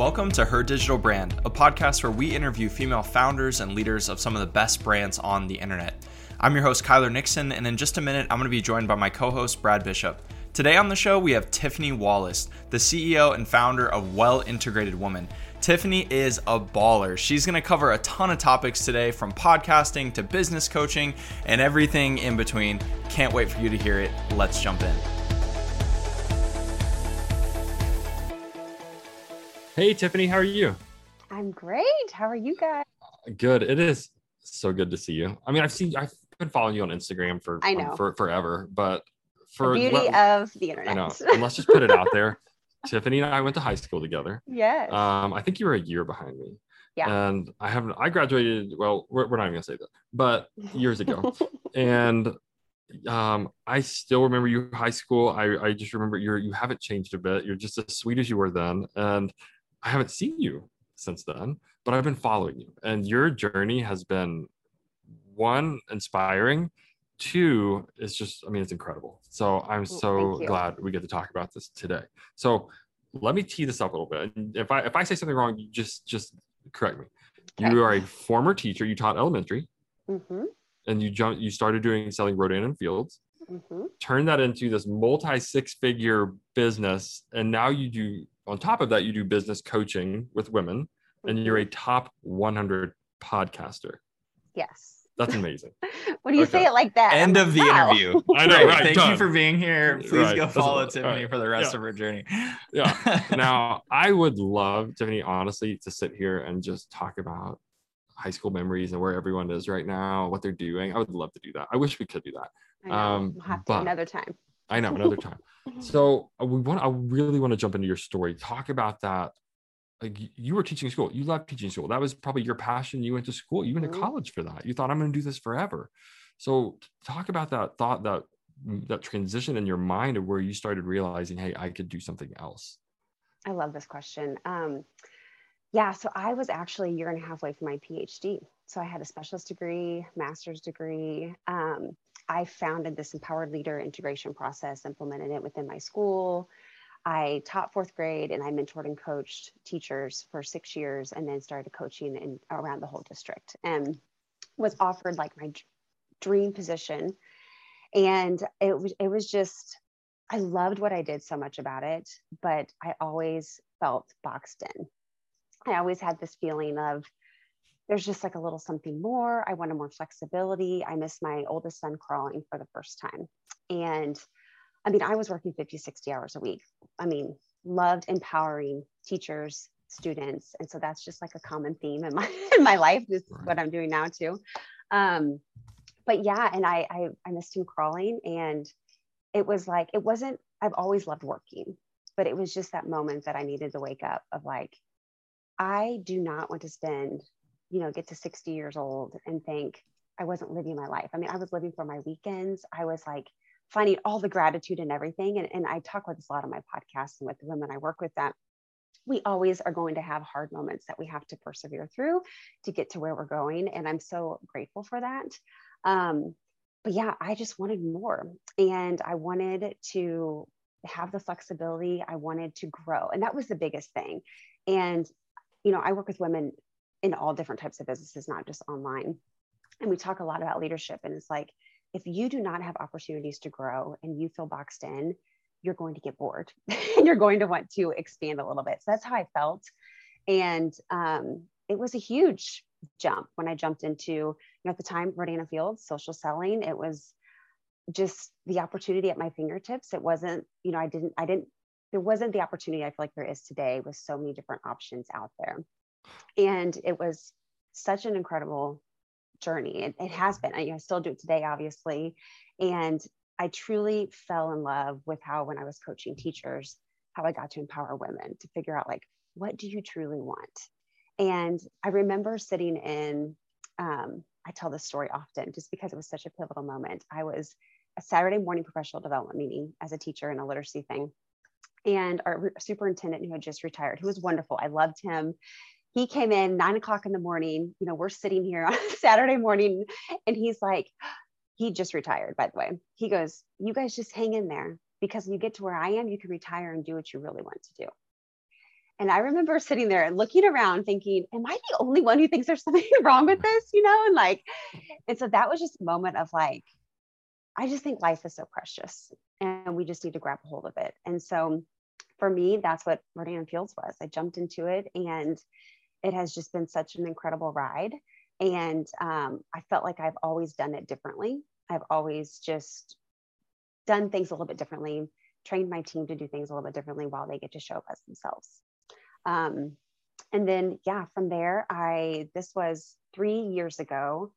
Welcome to Her Digital Brand, a podcast where we interview female founders and leaders of some of the best brands on the internet. I'm your host, Kyler Nixon, and in just a minute, I'm going to be joined by my co host, Brad Bishop. Today on the show, we have Tiffany Wallace, the CEO and founder of Well Integrated Woman. Tiffany is a baller. She's going to cover a ton of topics today from podcasting to business coaching and everything in between. Can't wait for you to hear it. Let's jump in. Hey, Tiffany, how are you? I'm great. How are you guys? Good. It is so good to see you. I mean, I've seen, I've been following you on Instagram for, I know. Um, for forever, but for the beauty let, of the internet. I know. And let's just put it out there. Tiffany and I went to high school together. Yes. Um, I think you were a year behind me. Yeah. And I haven't, I graduated, well, we're, we're not even gonna say that, but years ago. and um, I still remember you high school. I, I just remember you're, you haven't changed a bit. You're just as sweet as you were then. And I haven't seen you since then, but I've been following you. And your journey has been one, inspiring, two it's just i mean it's incredible. So i'm so glad we get to talk about this today. So let me tee this up a little bit. And if i if i say something wrong you just just correct me. Okay. you are a former teacher. You taught elementary. Mm-hmm. and you jumped you started doing selling rodan and fields. Mm-hmm. turned that into this multi six figure business. And now you do on top of that you do business coaching with women and you're a mm-hmm. top 100 podcaster yes that's amazing. when do you okay. say it like that. End of the wow. interview. I know, right? Thank done. you for being here. Please right. go follow Tiffany right. for the rest yeah. of her journey. yeah. Now, I would love, Tiffany, honestly, to sit here and just talk about high school memories and where everyone is right now, what they're doing. I would love to do that. I wish we could do that. I know. Um, we'll have to another time. I know, another time. so uh, we want. I really want to jump into your story. Talk about that. Like you were teaching school. You loved teaching school. That was probably your passion. You went to school. You went to mm-hmm. college for that. You thought i'm going to do this forever. So talk about that thought that that transition in your mind of where you started realizing hey i could do something else. I love this question. Um, yeah so i was actually a year and a half away from my phd so i had a specialist degree master's degree um, i founded this empowered leader integration process implemented it within my school I taught fourth grade and I mentored and coached teachers for six years and then started coaching in around the whole district and was offered like my dream position. And it was, it was just, I loved what I did so much about it, but I always felt boxed in. I always had this feeling of there's just like a little something more. I wanted more flexibility. I missed my oldest son crawling for the first time. And I mean, I was working 50, 60 hours a week. I mean, loved empowering teachers, students. And so that's just like a common theme in my in my life. This is what I'm doing now too. Um, but yeah, and I, I I missed him crawling and it was like it wasn't I've always loved working, but it was just that moment that I needed to wake up of like, I do not want to spend, you know, get to 60 years old and think I wasn't living my life. I mean, I was living for my weekends. I was like finding all the gratitude and everything. And, and I talk about this a lot on my podcast and with the women I work with that we always are going to have hard moments that we have to persevere through to get to where we're going. And I'm so grateful for that. Um, but yeah, I just wanted more. And I wanted to have the flexibility. I wanted to grow. And that was the biggest thing. And, you know, I work with women in all different types of businesses, not just online. And we talk a lot about leadership. And it's like, if you do not have opportunities to grow and you feel boxed in, you're going to get bored and you're going to want to expand a little bit. So that's how I felt. And um, it was a huge jump when I jumped into, you know, at the time, Rodan and Fields, social selling. It was just the opportunity at my fingertips. It wasn't, you know, I didn't, I didn't, there wasn't the opportunity I feel like there is today with so many different options out there. And it was such an incredible journey. It, it has been. I, I still do it today, obviously. And I truly fell in love with how, when I was coaching teachers, how I got to empower women to figure out, like, what do you truly want? And I remember sitting in, um, I tell this story often just because it was such a pivotal moment. I was a Saturday morning professional development meeting as a teacher in a literacy thing. And our superintendent who had just retired, who was wonderful, I loved him he came in nine o'clock in the morning. You know, we're sitting here on Saturday morning, and he's like, he just retired, by the way. He goes, You guys just hang in there because when you get to where I am, you can retire and do what you really want to do. And I remember sitting there and looking around thinking, am I the only one who thinks there's something wrong with this? You know, and like, and so that was just a moment of like, I just think life is so precious and we just need to grab a hold of it. And so for me, that's what Rodan Fields was. I jumped into it and it has just been such an incredible ride. And um, I felt like I've always done it differently. I've always just done things a little bit differently, trained my team to do things a little bit differently while they get to show up as themselves. Um, and then, yeah, from there, I, this was three years ago,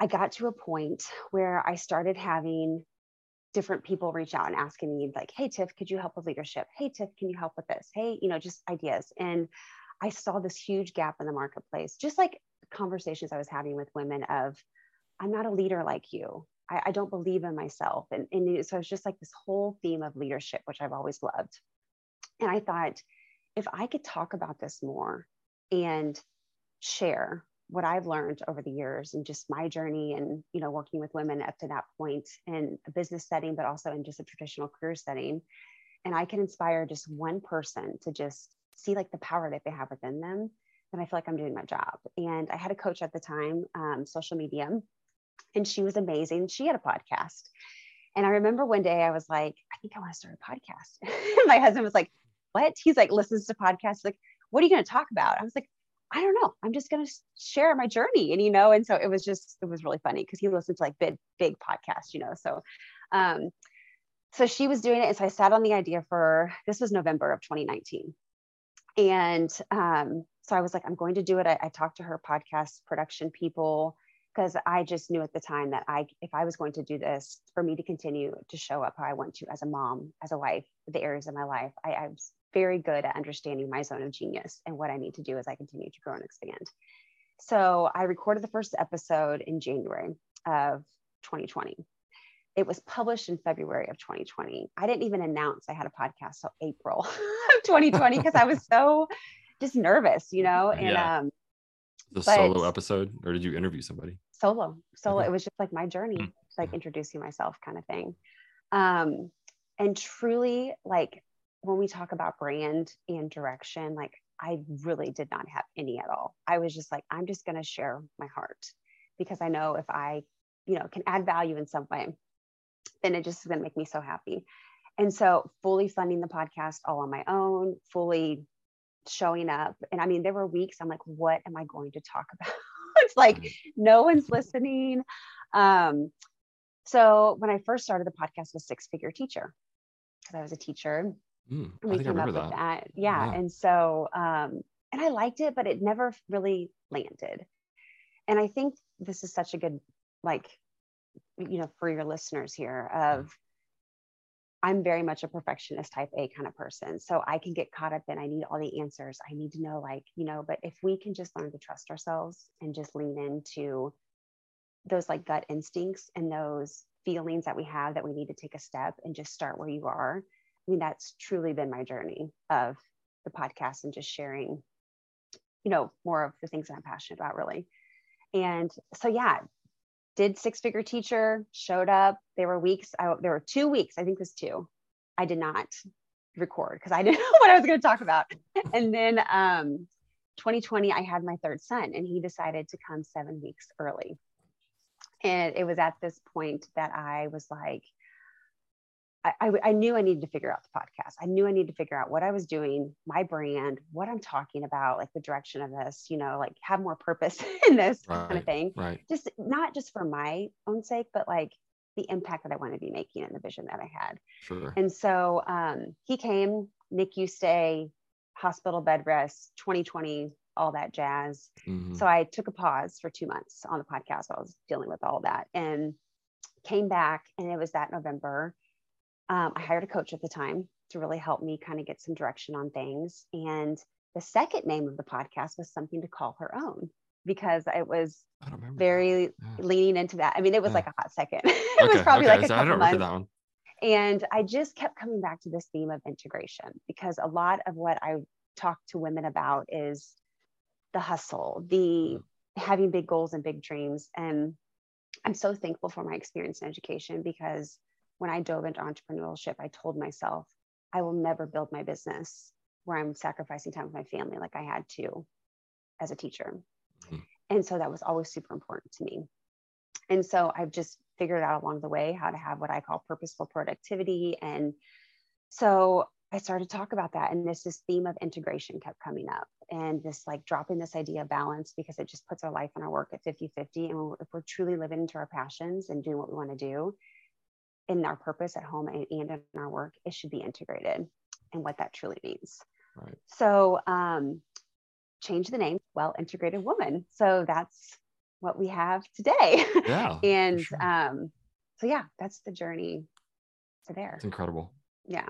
I got to a point where I started having different people reach out and asking me, like, hey, Tiff, could you help with leadership? Hey, Tiff, can you help with this? Hey, you know, just ideas. And I saw this huge gap in the marketplace, just like conversations I was having with women of, I'm not a leader like you. I, I don't believe in myself. And, and so it's just like this whole theme of leadership, which I've always loved. And I thought, if I could talk about this more and share what I've learned over the years and just my journey and you know working with women up to that point in a business setting but also in just a traditional career setting and I can inspire just one person to just see like the power that they have within them then I feel like I'm doing my job and I had a coach at the time um, social media and she was amazing she had a podcast and I remember one day I was like I think I want to start a podcast my husband was like what? He's like, listens to podcasts. Like, what are you going to talk about? I was like, I don't know. I'm just going to share my journey. And, you know, and so it was just, it was really funny because he listened to like big, big podcasts, you know. So, um, so she was doing it. And so I sat on the idea for this was November of 2019. And um, so I was like, I'm going to do it. I, I talked to her podcast production people because I just knew at the time that I, if I was going to do this, for me to continue to show up how I want to as a mom, as a wife, the areas of my life, I, I was very good at understanding my zone of genius and what I need to do as I continue to grow and expand. So I recorded the first episode in January of 2020. It was published in February of 2020. I didn't even announce I had a podcast till April of 2020 because I was so just nervous, you know. And yeah. um, the solo episode, or did you interview somebody? Solo, solo. Okay. It was just like my journey, mm-hmm. like hmm. introducing myself, kind of thing. Um, and truly, like when we talk about brand and direction, like I really did not have any at all. I was just like, I'm just going to share my heart because I know if I, you know, can add value in some way, then it just is going to make me so happy. And so, fully funding the podcast all on my own, fully showing up. And I mean, there were weeks I'm like, what am I going to talk about? it's like no one's listening. Um, so when I first started the podcast was six figure teacher because I was a teacher Mm, we came up that. with that. Yeah. yeah. And so, um, and I liked it, but it never really landed. And I think this is such a good, like, you know, for your listeners here mm-hmm. of, I'm very much a perfectionist type A kind of person. So I can get caught up in, I need all the answers. I need to know, like, you know, but if we can just learn to trust ourselves and just lean into those like gut instincts and those feelings that we have that we need to take a step and just start where you are I mean, that's truly been my journey of the podcast and just sharing, you know, more of the things that I'm passionate about, really. And so, yeah, did six figure teacher, showed up. There were weeks, I, there were two weeks, I think was two, I did not record because I didn't know what I was going to talk about. And then um, 2020, I had my third son, and he decided to come seven weeks early. And it was at this point that I was like, I, I, knew I needed to figure out the podcast. I knew I needed to figure out what I was doing, my brand, what I'm talking about, like the direction of this, you know, like have more purpose in this right, kind of thing. Right. Just not just for my own sake, but like the impact that I want to be making and the vision that I had. Sure. And so um, he came, Nick, NICU stay, hospital bed rest, 2020, all that jazz. Mm-hmm. So I took a pause for two months on the podcast. While I was dealing with all that and came back, and it was that November um, I hired a coach at the time to really help me kind of get some direction on things. And the second name of the podcast was something to call her own because it was very yeah. leaning into that. I mean, it was yeah. like a hot second. it okay, was probably okay. like a so couple months. And I just kept coming back to this theme of integration because a lot of what I talk to women about is the hustle, the mm. having big goals and big dreams. And I'm so thankful for my experience in education because when I dove into entrepreneurship, I told myself, I will never build my business where I'm sacrificing time with my family like I had to as a teacher. Mm-hmm. And so that was always super important to me. And so I've just figured out along the way how to have what I call purposeful productivity. And so I started to talk about that. And this this theme of integration kept coming up and this like dropping this idea of balance because it just puts our life and our work at 50 50. And if we're truly living into our passions and doing what we want to do in our purpose at home and, and in our work, it should be integrated and what that truly means. Right. So, um, change the name, Well Integrated Woman. So that's what we have today. Yeah. and sure. um, so, yeah, that's the journey to there. It's incredible. Yeah.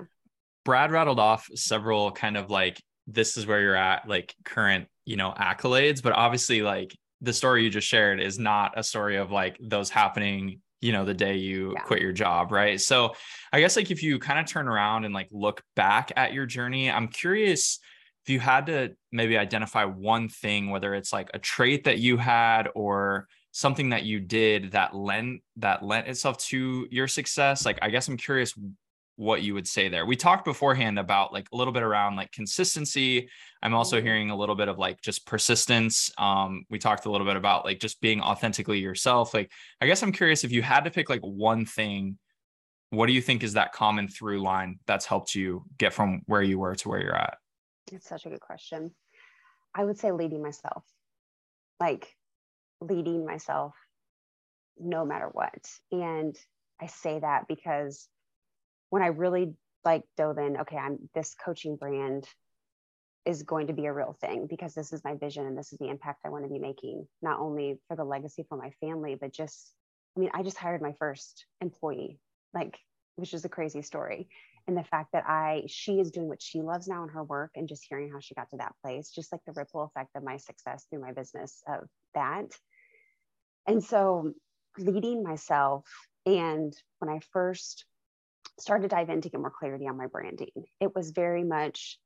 Brad rattled off several kind of like, this is where you're at, like current, you know, accolades, but obviously, like the story you just shared is not a story of like those happening you know the day you yeah. quit your job right so i guess like if you kind of turn around and like look back at your journey i'm curious if you had to maybe identify one thing whether it's like a trait that you had or something that you did that lent that lent itself to your success like i guess i'm curious what you would say there we talked beforehand about like a little bit around like consistency i'm also mm-hmm. hearing a little bit of like just persistence um we talked a little bit about like just being authentically yourself like i guess i'm curious if you had to pick like one thing what do you think is that common through line that's helped you get from where you were to where you're at it's such a good question. I would say leading myself, like leading myself no matter what. And I say that because when I really like dove in, okay, I'm this coaching brand is going to be a real thing because this is my vision and this is the impact I want to be making, not only for the legacy for my family, but just, I mean, I just hired my first employee, like, which is a crazy story and the fact that I she is doing what she loves now in her work and just hearing how she got to that place, just like the ripple effect of my success through my business of that. And so leading myself and when I first started to dive in to get more clarity on my branding, it was very much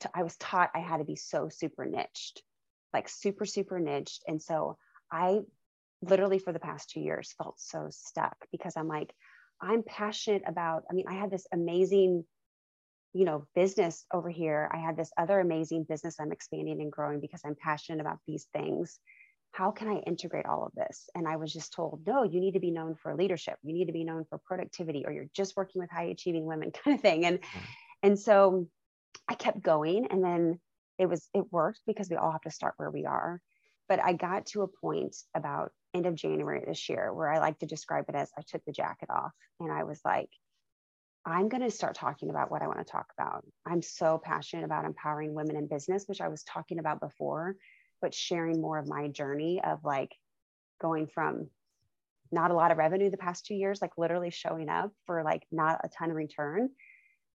to, I was taught I had to be so super niched, like super, super niched. And so I literally for the past two years felt so stuck because I'm like, I'm passionate about. I mean, I had this amazing, you know, business over here. I had this other amazing business I'm expanding and growing because I'm passionate about these things. How can I integrate all of this? And I was just told, no, you need to be known for leadership. You need to be known for productivity, or you're just working with high achieving women, kind of thing. And mm-hmm. and so I kept going, and then it was it worked because we all have to start where we are. But I got to a point about end of January this year where I like to describe it as I took the jacket off and I was like, I'm going to start talking about what I want to talk about. I'm so passionate about empowering women in business, which I was talking about before, but sharing more of my journey of like going from not a lot of revenue the past two years, like literally showing up for like not a ton of return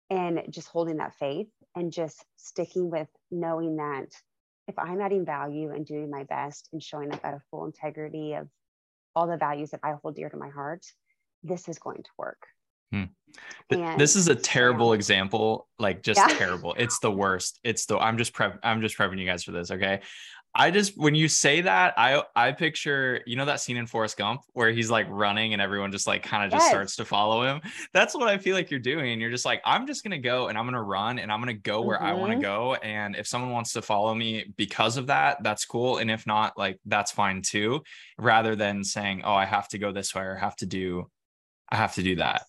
and just holding that faith and just sticking with knowing that if I'm adding value and doing my best and showing up at a full integrity of all the values that I hold dear to my heart, this is going to work. Hmm. And this is a terrible yeah. example, like just yeah. terrible. It's the worst. It's the I'm just prep I'm just prepping you guys for this. Okay. I just when you say that, I I picture you know that scene in Forrest Gump where he's like running and everyone just like kind of just yes. starts to follow him. That's what I feel like you're doing. You're just like I'm just gonna go and I'm gonna run and I'm gonna go where mm-hmm. I want to go. And if someone wants to follow me because of that, that's cool. And if not, like that's fine too. Rather than saying, oh, I have to go this way or I have to do, I have to do that.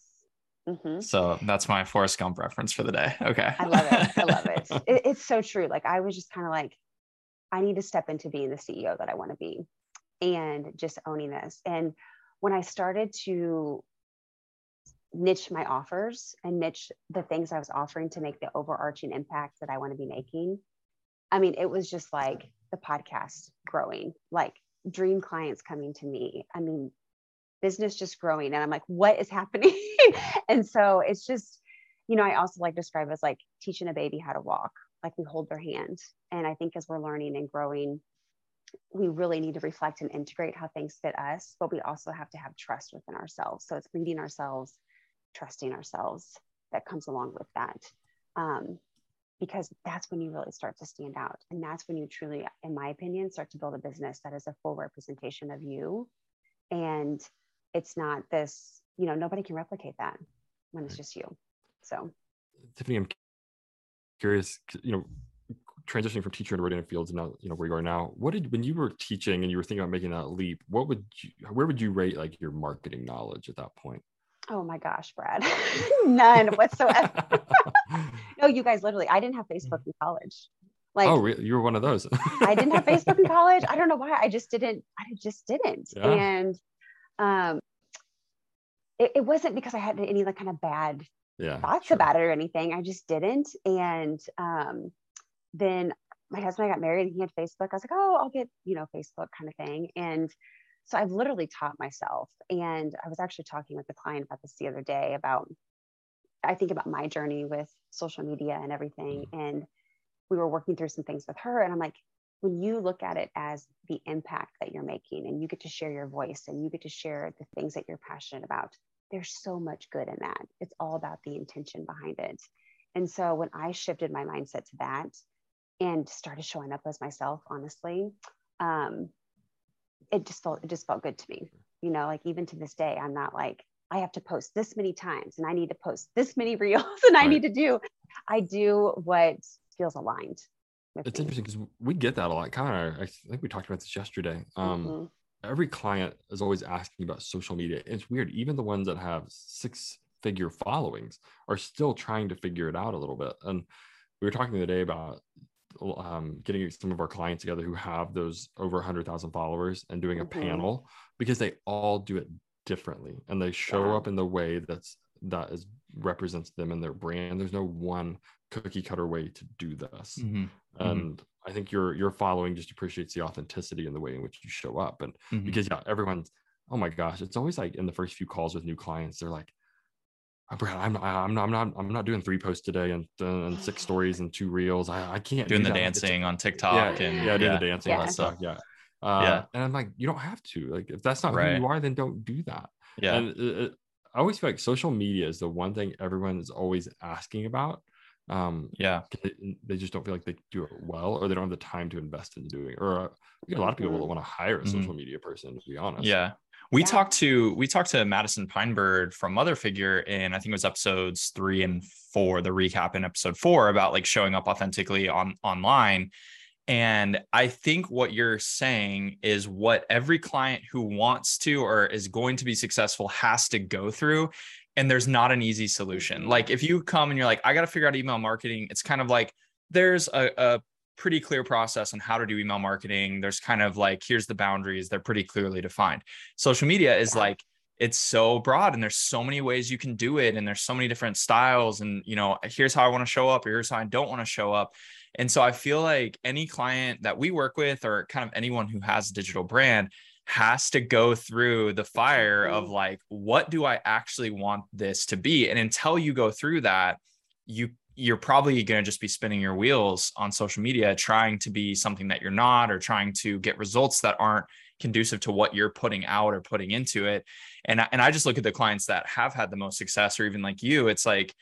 Mm-hmm. So that's my Forrest Gump reference for the day. Okay. I love it. I love it. it it's so true. Like I was just kind of like I need to step into being the CEO that I want to be and just owning this. And when I started to niche my offers and niche the things I was offering to make the overarching impact that I want to be making, I mean, it was just like the podcast growing, like dream clients coming to me. I mean, business just growing. And I'm like, what is happening? and so it's just, you know, I also like describe as like teaching a baby how to walk like we hold their hand. And I think as we're learning and growing, we really need to reflect and integrate how things fit us, but we also have to have trust within ourselves. So it's leading ourselves, trusting ourselves that comes along with that. Um, because that's when you really start to stand out. And that's when you truly, in my opinion, start to build a business that is a full representation of you. And it's not this, you know, nobody can replicate that when it's just you. So, Tiffany, I'm curious, you know, transitioning from teacher to Rodan Fields and now you know where you are now what did when you were teaching and you were thinking about making that leap what would you where would you rate like your marketing knowledge at that point? Oh my gosh brad. None whatsoever. No you guys literally i didn't have facebook in college. Like oh really? you were one of those. I didn't have facebook in college. I don't know why. I just didn't i just didn't. Yeah. and um it, it wasn't because i had any like kind of bad yeah, thoughts sure. about it or anything. I just didn't. And um, then my husband and I got married and he had Facebook. I was like, oh, I'll get, you know, Facebook kind of thing. And so I've literally taught myself. And I was actually talking with a client about this the other day about, I think about my journey with social media and everything. Mm-hmm. And we were working through some things with her. And I'm like, when you look at it as the impact that you're making and you get to share your voice and you get to share the things that you're passionate about, there's so much good in that. It's all about the intention behind it. And so when I shifted my mindset to that and started showing up as myself, honestly, um, it just felt it just felt good to me. You know, like even to this day, I'm not like I have to post this many times and I need to post this many reels and right. I need to do. I do what feels aligned. It's interesting because we get that a lot. Kind of, I think we talked about this yesterday. Um, mm-hmm every client is always asking about social media. It's weird. Even the ones that have six figure followings are still trying to figure it out a little bit. And we were talking the other day about um, getting some of our clients together who have those over 100,000 followers and doing a mm-hmm. panel because they all do it differently and they show yeah. up in the way that's that is represents them and their brand. There's no one cookie cutter way to do this. Mm-hmm. mm-hmm. And I think your your following just appreciates the authenticity and the way in which you show up. And mm-hmm. because yeah, everyone's oh my gosh, it's always like in the first few calls with new clients, they're like, oh, Brad, I'm I'm not I'm not I'm not doing three posts today and, uh, and six stories and two reels. I, I can't doing do the that. dancing on TikTok yeah, and yeah, doing yeah. the dancing yeah. and stuff. Yeah. Uh, yeah. And I'm like, you don't have to. Like, if that's not right. who you are, then don't do that. Yeah. And it, it, I always feel like social media is the one thing everyone is always asking about um yeah they, they, just don't feel like they do it well or they don't have the time to invest in doing it or uh, a lot of people mm-hmm. want to hire a mm-hmm. social media person to be honest yeah we yeah. talked to we talked to madison pinebird from mother figure and i think it was episodes three and four the recap in episode four about like showing up authentically on online and I think what you're saying is what every client who wants to or is going to be successful has to go through and there's not an easy solution. Like if you come and you're like, I got to figure out email marketing, it's kind of like there's a, a pretty clear process on how to do email marketing. There's kind of like, here's the boundaries, they're pretty clearly defined. Social media is like, it's so broad and there's so many ways you can do it and there's so many different styles and you know here's how i want to show up here's how i don't want to show up and so i feel like any client that we work with or kind of anyone who has a digital brand has to go through the fire of mm-hmm. like what do i actually want this to be and until you go through that you you're probably going to just be spinning your wheels on social media trying to be something that you're not or trying to get results that aren't conducive to what you're putting out or putting into it and I, and I just look at the clients that have had the most success or even like you it's like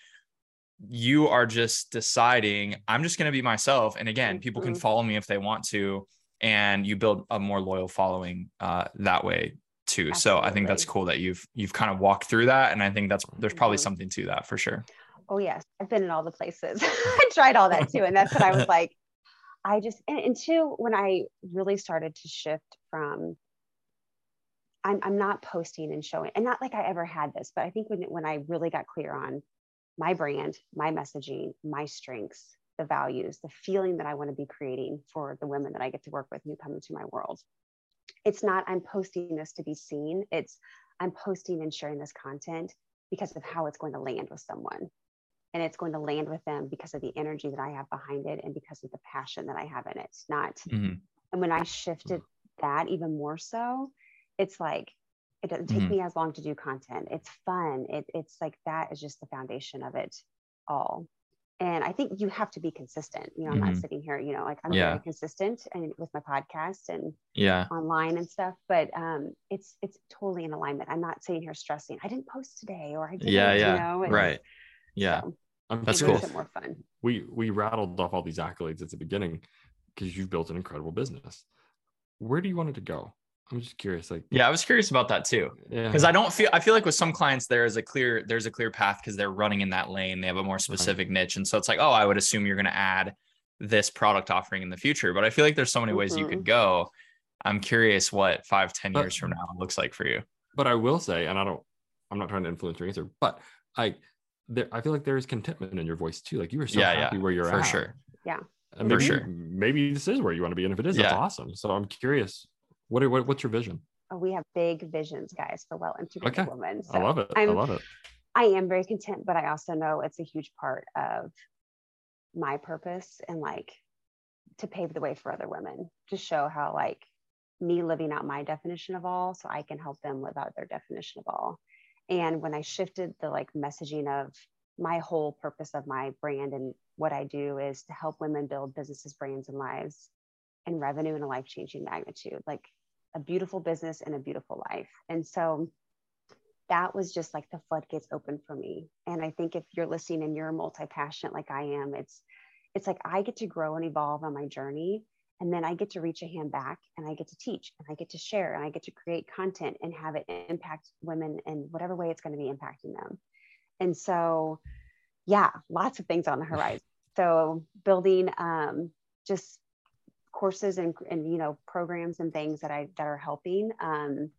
you are just deciding i'm just going to be myself and again people can mm-hmm. follow me if they want to and you build a more loyal following uh, that way too. Absolutely. So I think that's cool that you've you've kind of walked through that, and I think that's there's probably mm-hmm. something to that for sure. Oh yes, I've been in all the places. I tried all that too, and that's what I was like. I just and, and two when I really started to shift from. I'm I'm not posting and showing, and not like I ever had this, but I think when when I really got clear on my brand, my messaging, my strengths, the values, the feeling that I want to be creating for the women that I get to work with who come into my world. It's not I'm posting this to be seen. It's I'm posting and sharing this content because of how it's going to land with someone. And it's going to land with them because of the energy that I have behind it and because of the passion that I have in it. Not mm-hmm. and when I shifted that even more so, it's like it doesn't take mm-hmm. me as long to do content. It's fun. It, it's like that is just the foundation of it all and I think you have to be consistent. You know, I'm mm-hmm. not sitting here, you know, like I'm yeah. very consistent and with my podcast and yeah, online and stuff. But um, it's it's totally in alignment. I'm not sitting here stressing. I didn't post today, or I didn't. Yeah, yeah, you know? and, right. Yeah, so that's cool. more fun. We we rattled off all these accolades at the beginning because you've built an incredible business. Where do you want it to go? I'm just curious. Like, yeah, I was curious about that too. yeah, Because I don't feel I feel like with some clients there is a clear there's a clear path because they're running in that lane. They have a more uh-huh. specific niche. And so it's like, oh, I would assume you're gonna add this product offering in the future. But I feel like there's so many ways you could mm-hmm. go. I'm curious what five, ten But- years from now looks like for you. but I will say, and I don't, I'm not trying to influence your answer, but I, there, I feel like there is contentment in your voice too. Like you are so Yeah, happy yeah, where you're For at. For sure. And For maybe, sure. maybe this is where you want to be, and if it is, that's awesome. So I'm curious, what, are, what what's your vision? Oh, we have big visions, guys, for well integrated Okay. women. I love it. i I'm- love it. I am very content, but I also know it's a huge part of my purpose and like to pave the way for other women to show how like me living out my definition of all so I can help them live out their definition of all. And when I shifted the like messaging of my whole purpose of my brand and what I do is to help women build businesses, brands, and lives and revenue in a life changing magnitude, like a beautiful business and a beautiful life. And so that was just like the floodgates open for me. And I think if you're listening and you're multi-passionate like I am, it's it's like I get to grow and evolve on my journey. And then I get to reach a hand back and I get to teach and I get to share and I get to create content and have it impact women in whatever way it's going to be impacting them. And so, yeah, lots of things on the horizon. So building um, just courses and, and you know programs and things that I that are helping. Um,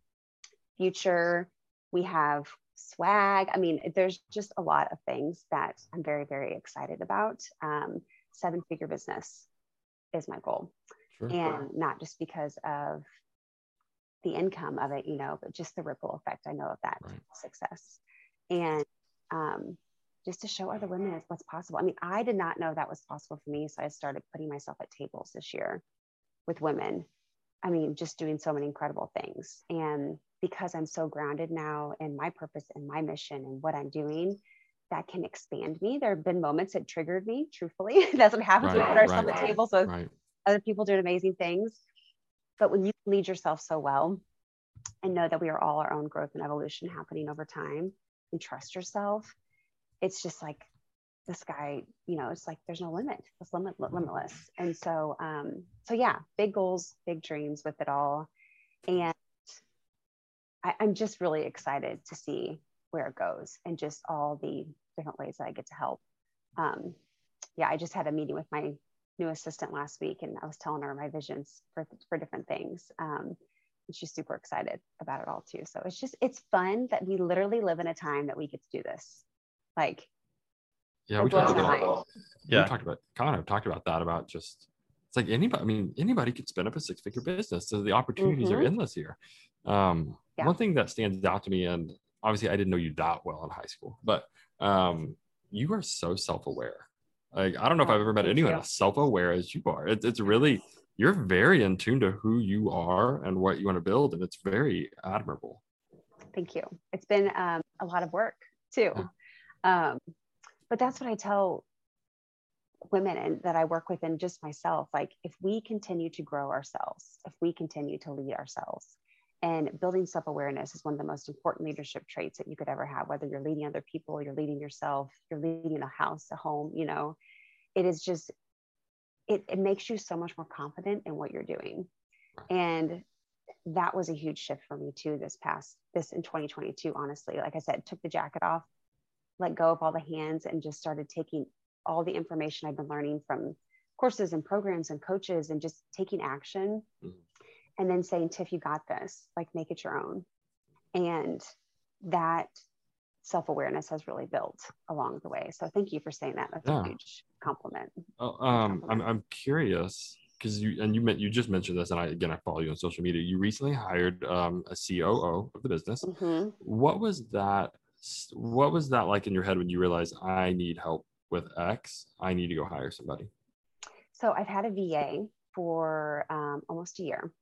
future, we have swag. I mean, there's just a lot of things that I'm very very excited about. Um, seven figure business is my goal Sure. and not just because of the income of it, you know, but just the ripple effect I know of that Right. success. And um, just to show other women what's possible. I mean, I did not know that was possible for me. So I started putting myself at tables this year with women. I mean, just doing so many incredible things. And because I'm so grounded now in my purpose and my mission and what I'm doing, that can expand me. There have been moments that triggered me, truthfully. That's what happens when we put ourselves right, at tables with right. other people doing amazing things. But when you lead yourself so well and know that we are all our own growth and evolution happening over time and trust yourself, it's just like the sky, you know, it's like there's no limit. It's limit limitless. And so um, so yeah, big goals, big dreams with it all. And I, I'm just really excited to see where it goes and just all the different ways that I get to help. Um, yeah, I just had a meeting with my new assistant last week and I was telling her my visions for, for different things. Um, and she's super excited about it all too. So it's just, it's fun that we literally live in a time that we get to do this. Like, Yeah, we talked about mind. we Yeah. talked about kind of talked about that about just it's like anybody. I mean, anybody could spin up a six figure business. So the opportunities are Mhm. endless here. Um, Yeah. One thing that stands out to me, and obviously I didn't know you that well in high school, but um, you are so self aware. Like I don't know if Oh, I've ever met anyone you. as self aware as you are. It's it's really you're very in tune to who you are and what you want to build, and it's very admirable. Thank you. It's been um, a lot of work too. Um, but that's what I tell women and that I work with and just myself. Like if we continue to grow ourselves, if we continue to lead ourselves, and building self-awareness is one of the most important leadership traits that you could ever have, whether you're leading other people, you're leading yourself, you're leading a house, a home, you know, it is just it, it makes you so much more confident in what you're doing. And that was a huge shift for me too this past this in 2022 honestly like i said took the jacket off let go of all the hands and just started taking all the information i've been learning from courses and programs and coaches and just taking action Mhm. and then saying tiff you got this like make it your own and that self-awareness has really built along the way so thank you for saying that that's Yeah. a huge compliment Oh, um, I'm I'm curious because you and you meant you just mentioned this, and I again I follow you on social media. You recently hired um, a COO of the business. Mhm. What was that? What was that like in your head when you realized I need help with X? I need to go hire somebody. So I've had a VA for um, almost a year,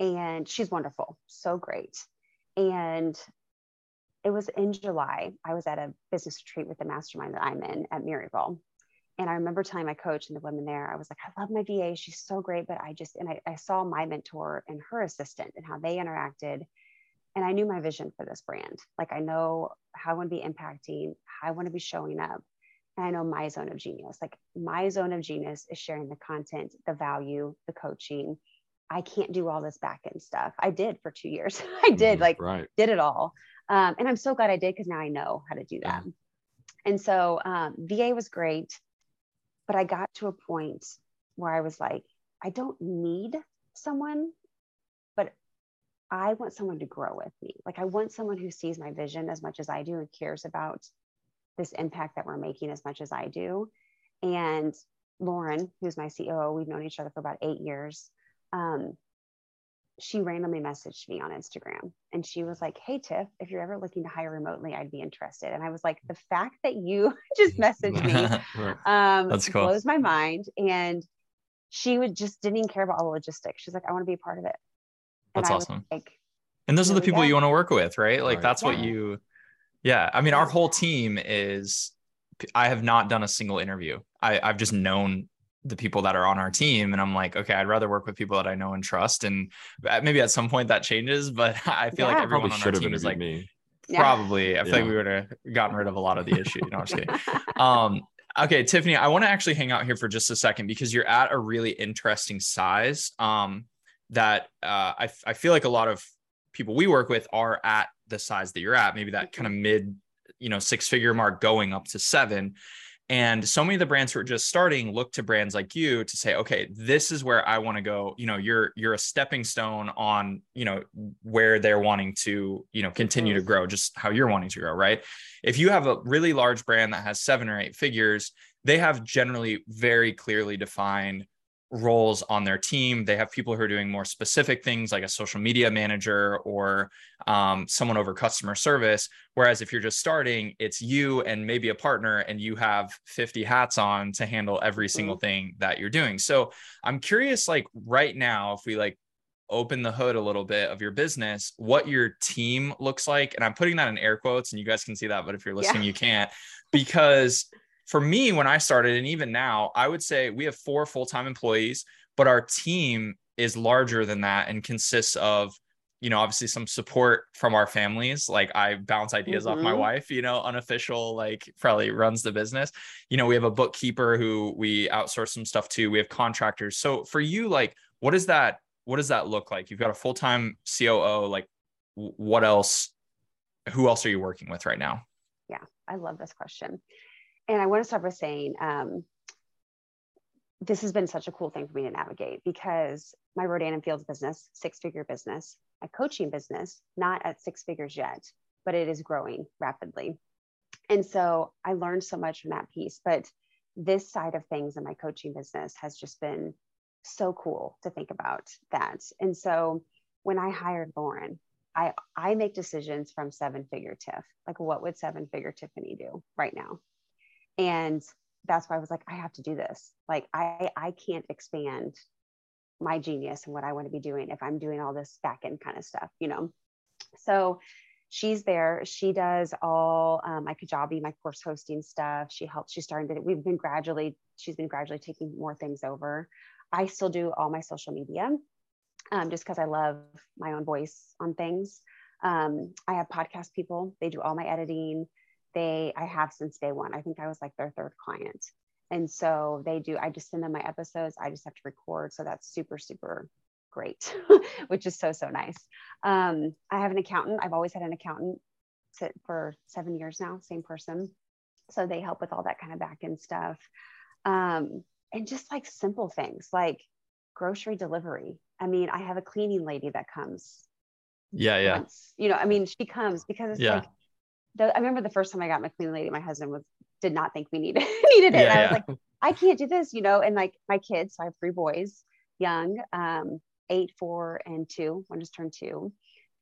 and she's wonderful, so great. And it was in July. I was at a business retreat with the mastermind that I'm in at Maryville. And I remember telling my coach and the women there, I was like, I love my VA. She's so great. But I just, and I, I saw my mentor and her assistant and how they interacted. And I knew my vision for this brand. Like I know how I want to be impacting, how I want to be showing up. And I know my zone of genius. Like my zone of genius is sharing the content, the value, the coaching, I can't do all this back end stuff. I did for two years. I did Mhm, like right. did it all. Um, and I'm so glad I did because now I know how to do Yeah. that. And so um, VA was great, but I got to a point where I was like, I don't need someone, I want someone to grow with me. Like I want someone who sees my vision as much as I do and cares about this impact that we're making as much as I do. And Lauren, who's my COO, we've known each other for about eight years. Um, she randomly messaged me on Instagram and she was like, Hey, Tiff, if you're ever looking to hire remotely, I'd be interested. And I was like, The fact that you just messaged me um, That's cool. blows my mind. And she would just didn't even care about all the logistics. She's like, I want to be a part of it. And That's awesome. like, and those are the people go. you want to work with right? Like Right. that's what you yeah i mean our whole team is i have not done a single interview. I i've just known the people that are on our team and i'm like okay i'd rather work with people that i know and trust. And maybe at some point that changes but i feel like everyone Probably on our have team is like me. Yeah. probably. I feel like we would have gotten rid of a lot of the issue. No i'm just kidding. Um okay tiffany i want to actually hang out here for just a second because you're at a really interesting size. Um that uh, I, I feel like a lot of people we work with are at the size that you're at maybe that kind of mid you know six figure mark going up to seven. And so many of the brands who are just starting look to brands like you to say okay this is where i want to go. You know you're you're a stepping stone on you know where they're wanting to you know continue to grow just how you're wanting to grow right? If you have a really large brand that has seven or eight figures they have generally very clearly defined roles on their team. They have people who are doing more specific things like a social media manager or um, someone over customer service. Whereas if you're just starting, it's you and maybe a partner, and you have 50 hats on to handle every single thing that you're doing. So I'm curious, like right now, if we like open the hood a little bit of your business, what your team looks like. And I'm putting that in air quotes, and you guys can see that, but if you're listening, Yeah. you can't because for me, when I started, and even now, I would say we have four full time employees, but our team is larger than that and consists of, you know, obviously some support from our families. Like I bounce ideas off my Mhm. wife, you know, unofficial, like probably runs the business. You know, we have a bookkeeper who we outsource some stuff to. We have contractors. So for you, like, what does that, what does that look like? You've got a full time COO. Like, what else? Who else are you working with right now? Yeah i love this question. And I want to start by saying um, this has been such a cool thing for me to navigate because my Rodan and Fields business, six figure business, my coaching business, not at six figures yet, but it is growing rapidly. And so I learned so much from that piece. But this side of things in my coaching business has just been so cool to think about that. And so when I hired Lauren, I I make decisions from seven figure Tiff. Like what would seven figure Tiffany do right now? And that's why I was like, I have to do this. Like I I can't expand my genius and what I want to be doing if I'm doing all this back end kind of stuff, you know. So she's there. She does all um, my Kajabi, my course hosting stuff. She helps. She's starting to. We've been gradually. She's been gradually taking more things over. I still do all my social media, um, just because I love my own voice on things. Um, I have podcast people. They do all my editing. They I have since day one. I think I was like their third client, and so they do. I just send them my episodes. I just have to record. So that's super super great, which is so so nice. Um, I have an accountant. I've always had an accountant sit for seven years now, same person. So they help with all that kind of back end stuff. Um, and just like simple things like grocery delivery. I mean, I have a cleaning lady that comes Yeah, yeah, once, you know, I mean, she comes because it's Yeah. like, the, I remember the first time I got my cleaning lady, my husband was, did not think we needed, needed it. Yeah, and I was yeah. like, I can't do this, you know, and like my kids, so I have three boys, young, um, eight, four, and two. One just turned two.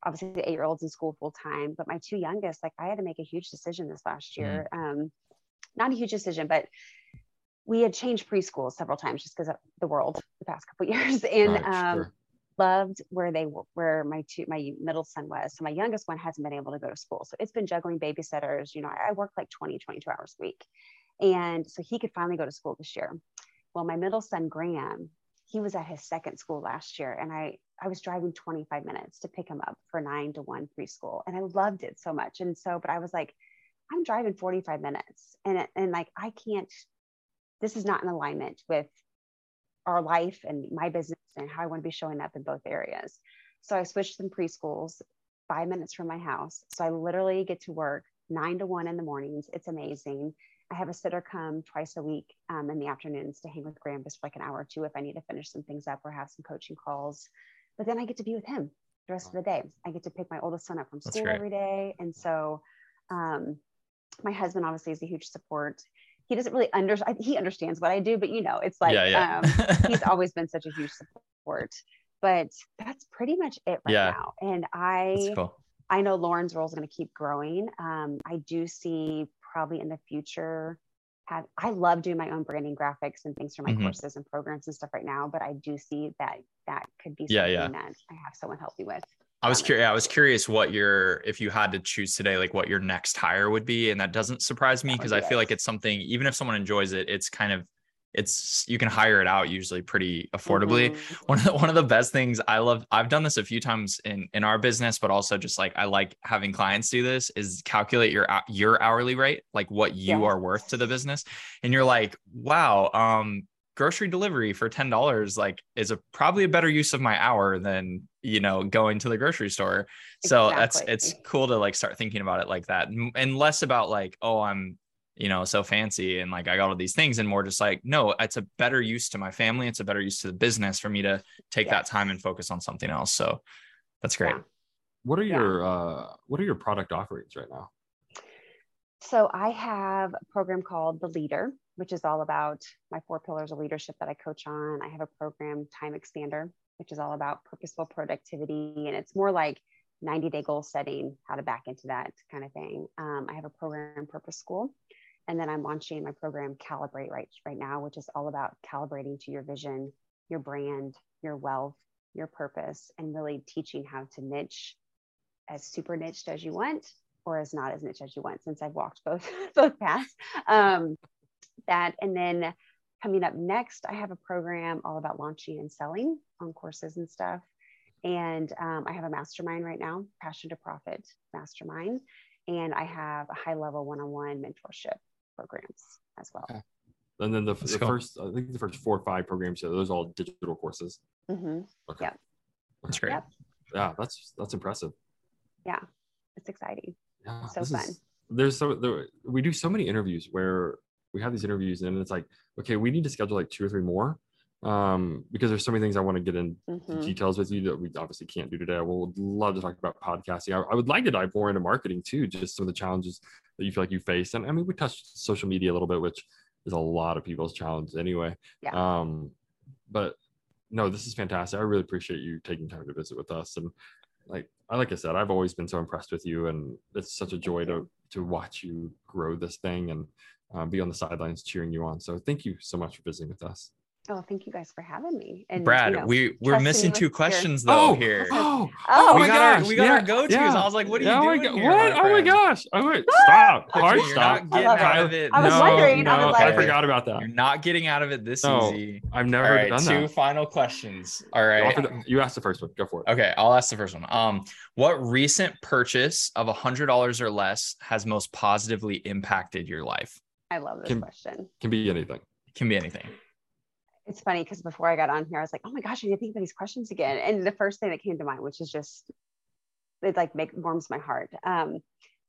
Obviously, the eight-year-olds in school full time, but my two youngest, like I had to make a huge decision this last year. Mm-hmm. Um, not a huge decision, but we had changed preschool several times just because of the world the past couple years, and Right, um, sure. Loved where they where my two, my middle son was. So my youngest one hasn't been able to go to school. So it's been juggling babysitters. You know, I, I work like 20, 22 hours a week. And so he could finally go to school this year. Well, my middle son, Graham, he was at his second school last year. And I, I was driving 25 minutes to pick him up for nine to one preschool. And I loved it so much. And so, but I was like, I'm driving 45 minutes and, and like, I can't, this is not in alignment with our life and my business and how I want to be showing up in both areas. So I switched some preschools five minutes from my house. So I literally get to work nine to one in the mornings. It's amazing. I have a sitter come twice a week um, in the afternoons to hang with Graham just for like an hour or two if I need to finish some things up or have some coaching calls. But then I get to be with him the rest of the day. I get to pick my oldest son up from school every day. And so um, my husband obviously is a huge support. He doesn't really understand, he understands what I do, but you know, it's like yeah, yeah. um, he's always been such a huge support. But that's pretty much it right yeah. now. And I, cool. I know Lauren's role is going to keep growing. Um, I do see probably in the future have I love doing my own branding graphics and things for my mm-hmm. courses and programs and stuff right now, but I do see that that could be something yeah, yeah. that I have someone help me with. I was curious. I was curious what your, if you had to choose today, like what your next hire would be, and that doesn't surprise me because I feel like it's something. Even if someone enjoys it, it's kind of it's you can hire it out usually pretty affordably. Mm-hmm. One of the, one of the best things I love I've done this a few times in in our business but also just like I like having clients do this is calculate your your hourly rate like what you yeah. are worth to the business and you're like wow um grocery delivery for $10 like is a probably a better use of my hour than you know going to the grocery store so exactly. that's it's cool to like start thinking about it like that and less about like oh i'm you know, so fancy and like I got all these things and more just like, no, it's a better use to my family. It's a better use to the business for me to take yes. that time and focus on something else. So that's great. Yeah. What are yeah. your uh what are your product offerings right now? So I have a program called The Leader, which is all about my four pillars of leadership that I coach on. I have a program Time Expander, which is all about purposeful productivity and it's more like 90 day goal setting, how to back into that kind of thing. Um, I have a program, Purpose School, and then I'm launching my program Calibrate right, right now, which is all about calibrating to your vision, your brand, your wealth, your purpose, and really teaching how to niche as super niched as you want or as not as niche as you want since I've walked both both paths. Um, that and then coming up next, I have a program all about launching and selling on courses and stuff. And um, I have a mastermind right now, Passion to Profit Mastermind. And I have a high level one on one mentorship programs as well. Okay. And then the, the first, I think the first four or five programs, so those are all digital courses. Mm-hmm. Okay. Yeah. That's great. Yep. Yeah, that's that's impressive. Yeah, it's exciting. Yeah, so fun. Is, there's so there, we do so many interviews where we have these interviews and it's like, okay, we need to schedule like two or three more um, because there's so many things I want to get in mm-hmm. details with you that we obviously can't do today. I would love to talk about podcasting. I, I, would like to dive more into marketing too, just some of the challenges that you feel like you face. And I mean, we touched social media a little bit, which is a lot of people's challenge anyway. Yeah. Um, but no, this is fantastic. I really appreciate you taking time to visit with us. And like, like I said, I've always been so impressed with you, and it's such a joy to to watch you grow this thing and uh, be on the sidelines cheering you on. So thank you so much for visiting with us. Oh, thank you guys for having me. And Brad, you know, we we're missing two questions though oh, here. Oh, oh, we my got gosh. our we got yeah, our go-tos. Yeah. I was like, what are you doing? Here, what? Oh my gosh. Oh wait, stop. Hard stop. getting out of it. I was no, wondering. No, I, was like, I forgot about that. You're not getting out of it this no, easy. I've never right, done two that. Two final questions. All right. You asked the first one. Go for it. Okay, I'll ask the first one. Um, what recent purchase of a hundred dollars or less has most positively impacted your life? I love this can, question. Can be anything. It can be anything it's funny because before I got on here, I was like, oh my gosh, I need to think about these questions again. And the first thing that came to mind, which is just it like make warms my heart. Um,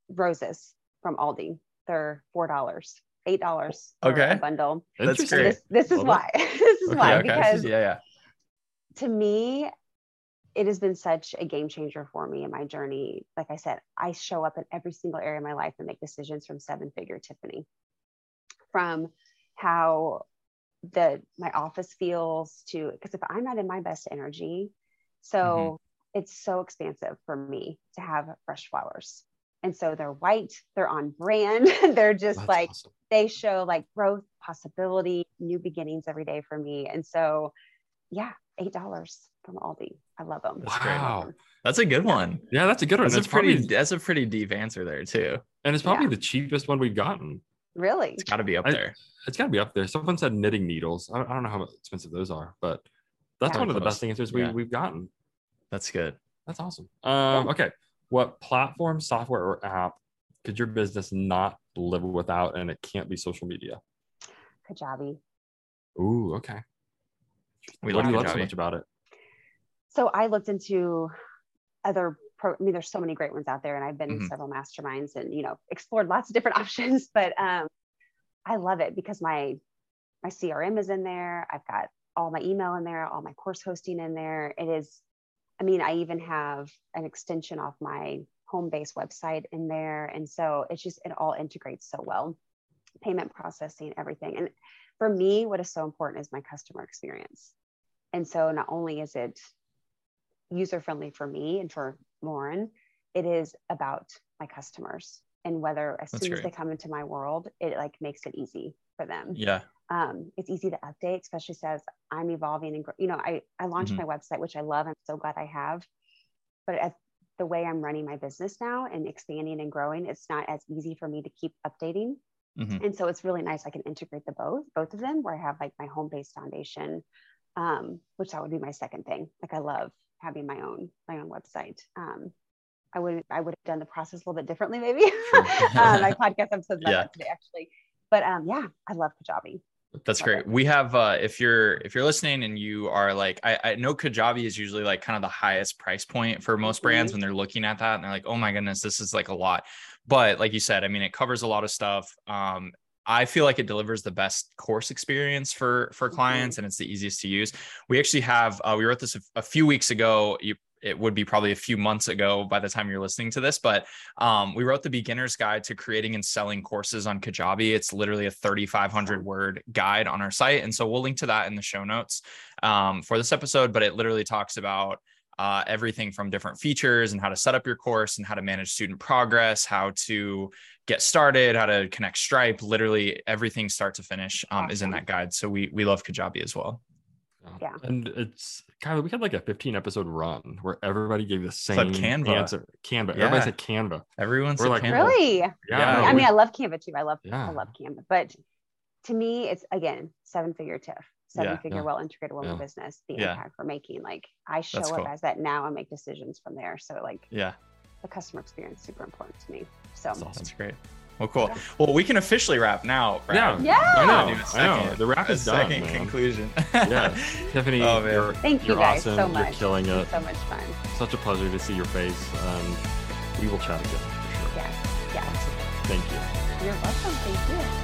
roses from Aldi. They're four dollars, eight dollars okay. a bundle. That's great. This, this is why. this is okay, why okay. because yeah, yeah. To me, it has been such a game changer for me in my journey. Like I said, I show up in every single area of my life and make decisions from seven figure Tiffany. From how the my office feels to because if I'm not in my best energy, so mm-hmm. it's so expansive for me to have fresh flowers. And so they're white, they're on brand, they're just That's like awesome. they show like growth, possibility, new beginnings every day for me. And so yeah, eight dollars from Aldi. I love them. That's wow. That's a good one. Yeah, that's a good one. That's, that's a pretty probably, that's a pretty deep answer there too. And it's probably yeah. the cheapest one we've gotten. Really? It's got to be up there. it's got to be up there. Someone said knitting needles. I, I, don't know how expensive those are, but that's yeah, one of the best answers we, yeah. we've gotten. That's good. That's awesome. Um, okay. What platform, software, or app could your business not live without and it can't be social media? Kajabi. Ooh, okay. We what love do you love so much about it? So I looked into other pro I mean there's so many great ones out there and I've been Mhm. in several masterminds and you know explored lots of different options, but um I love it because my my CRM is in there. I've got all my email in there, all my course hosting in there. It is I mean, I even have an extension off my home base website in there. And so it's just, it all integrates so well. Payment processing, everything. And for me, what is so important is my customer experience. And so not only is it user friendly for me and for Lauren, it is about my customers and whether as That's soon as they come into my world, it like makes it easy for them Yeah. um, it's easy to update, especially as I'm evolving and, you know, I, I launched Mhm. my website, which I love. I'm so glad I have, but at the way I'm running my business now and expanding and growing, it's not as easy for me to keep updating. Mhm. And so it's really nice. I can integrate the both, both of them where I have like my home-based foundation, um, which that would be my second thing. Like I love having my own, my own website. Um, I would, I would have done the process a little bit differently, maybe. Sure. um, my podcast episodes about Yeah. that today, actually. But um, yeah, I love Kajabi. That's Love great. it. We have uh if you're if you're listening and you are like I, I know Kajabi is usually like kind of the highest price point for most brands Mhm. when they're looking at that and they're like, oh my goodness, this is like a lot. But like you said, I mean it covers a lot of stuff. Um I feel like it delivers the best course experience for for Mhm. clients and it's the easiest to use. We actually have uh, we wrote this a, a few weeks ago. You it would be probably a few months ago by the time you're listening to this, but um, we wrote the beginner's guide to creating and selling courses on Kajabi. It's literally a 3,500 word guide on our site. And so we'll link to that in the show notes um, for this episode, but it literally talks about uh, everything from different features and how to set up your course and how to manage student progress, how to get started, how to connect Stripe. Literally everything start to finish um, is in that guide. So we we love Kajabi as well. Yeah. And it's kind of we had like a 15 episode run where everybody gave the same like Canva. answer. Canva. Yeah. Everybody said Canva. Everyone's We're like, Canva. Really? Yeah. Yeah. I mean, I love Canva too. I love Yeah. I love Canva, but to me, it's again seven figure Tiff, seven Yeah, figure yeah, well integrated woman yeah. business. The Yeah. impact we're making, like I show That's up cool. as that now and make decisions from there. So like Yeah. the customer experience is super important to me. So That's awesome. That's great. Well, cool. Yeah. Well, we can officially wrap now. Brad. Yeah. yeah, I know. Do a I know. The wrap is done, Second man. conclusion. Yeah. Tiffany, Oh, man. you're, Thank you you're guys awesome. so You're much. killing it. So much fun. Such a pleasure to see your face. And we will chat again for sure. Yeah, yeah. Thank you. You're welcome. Thank you.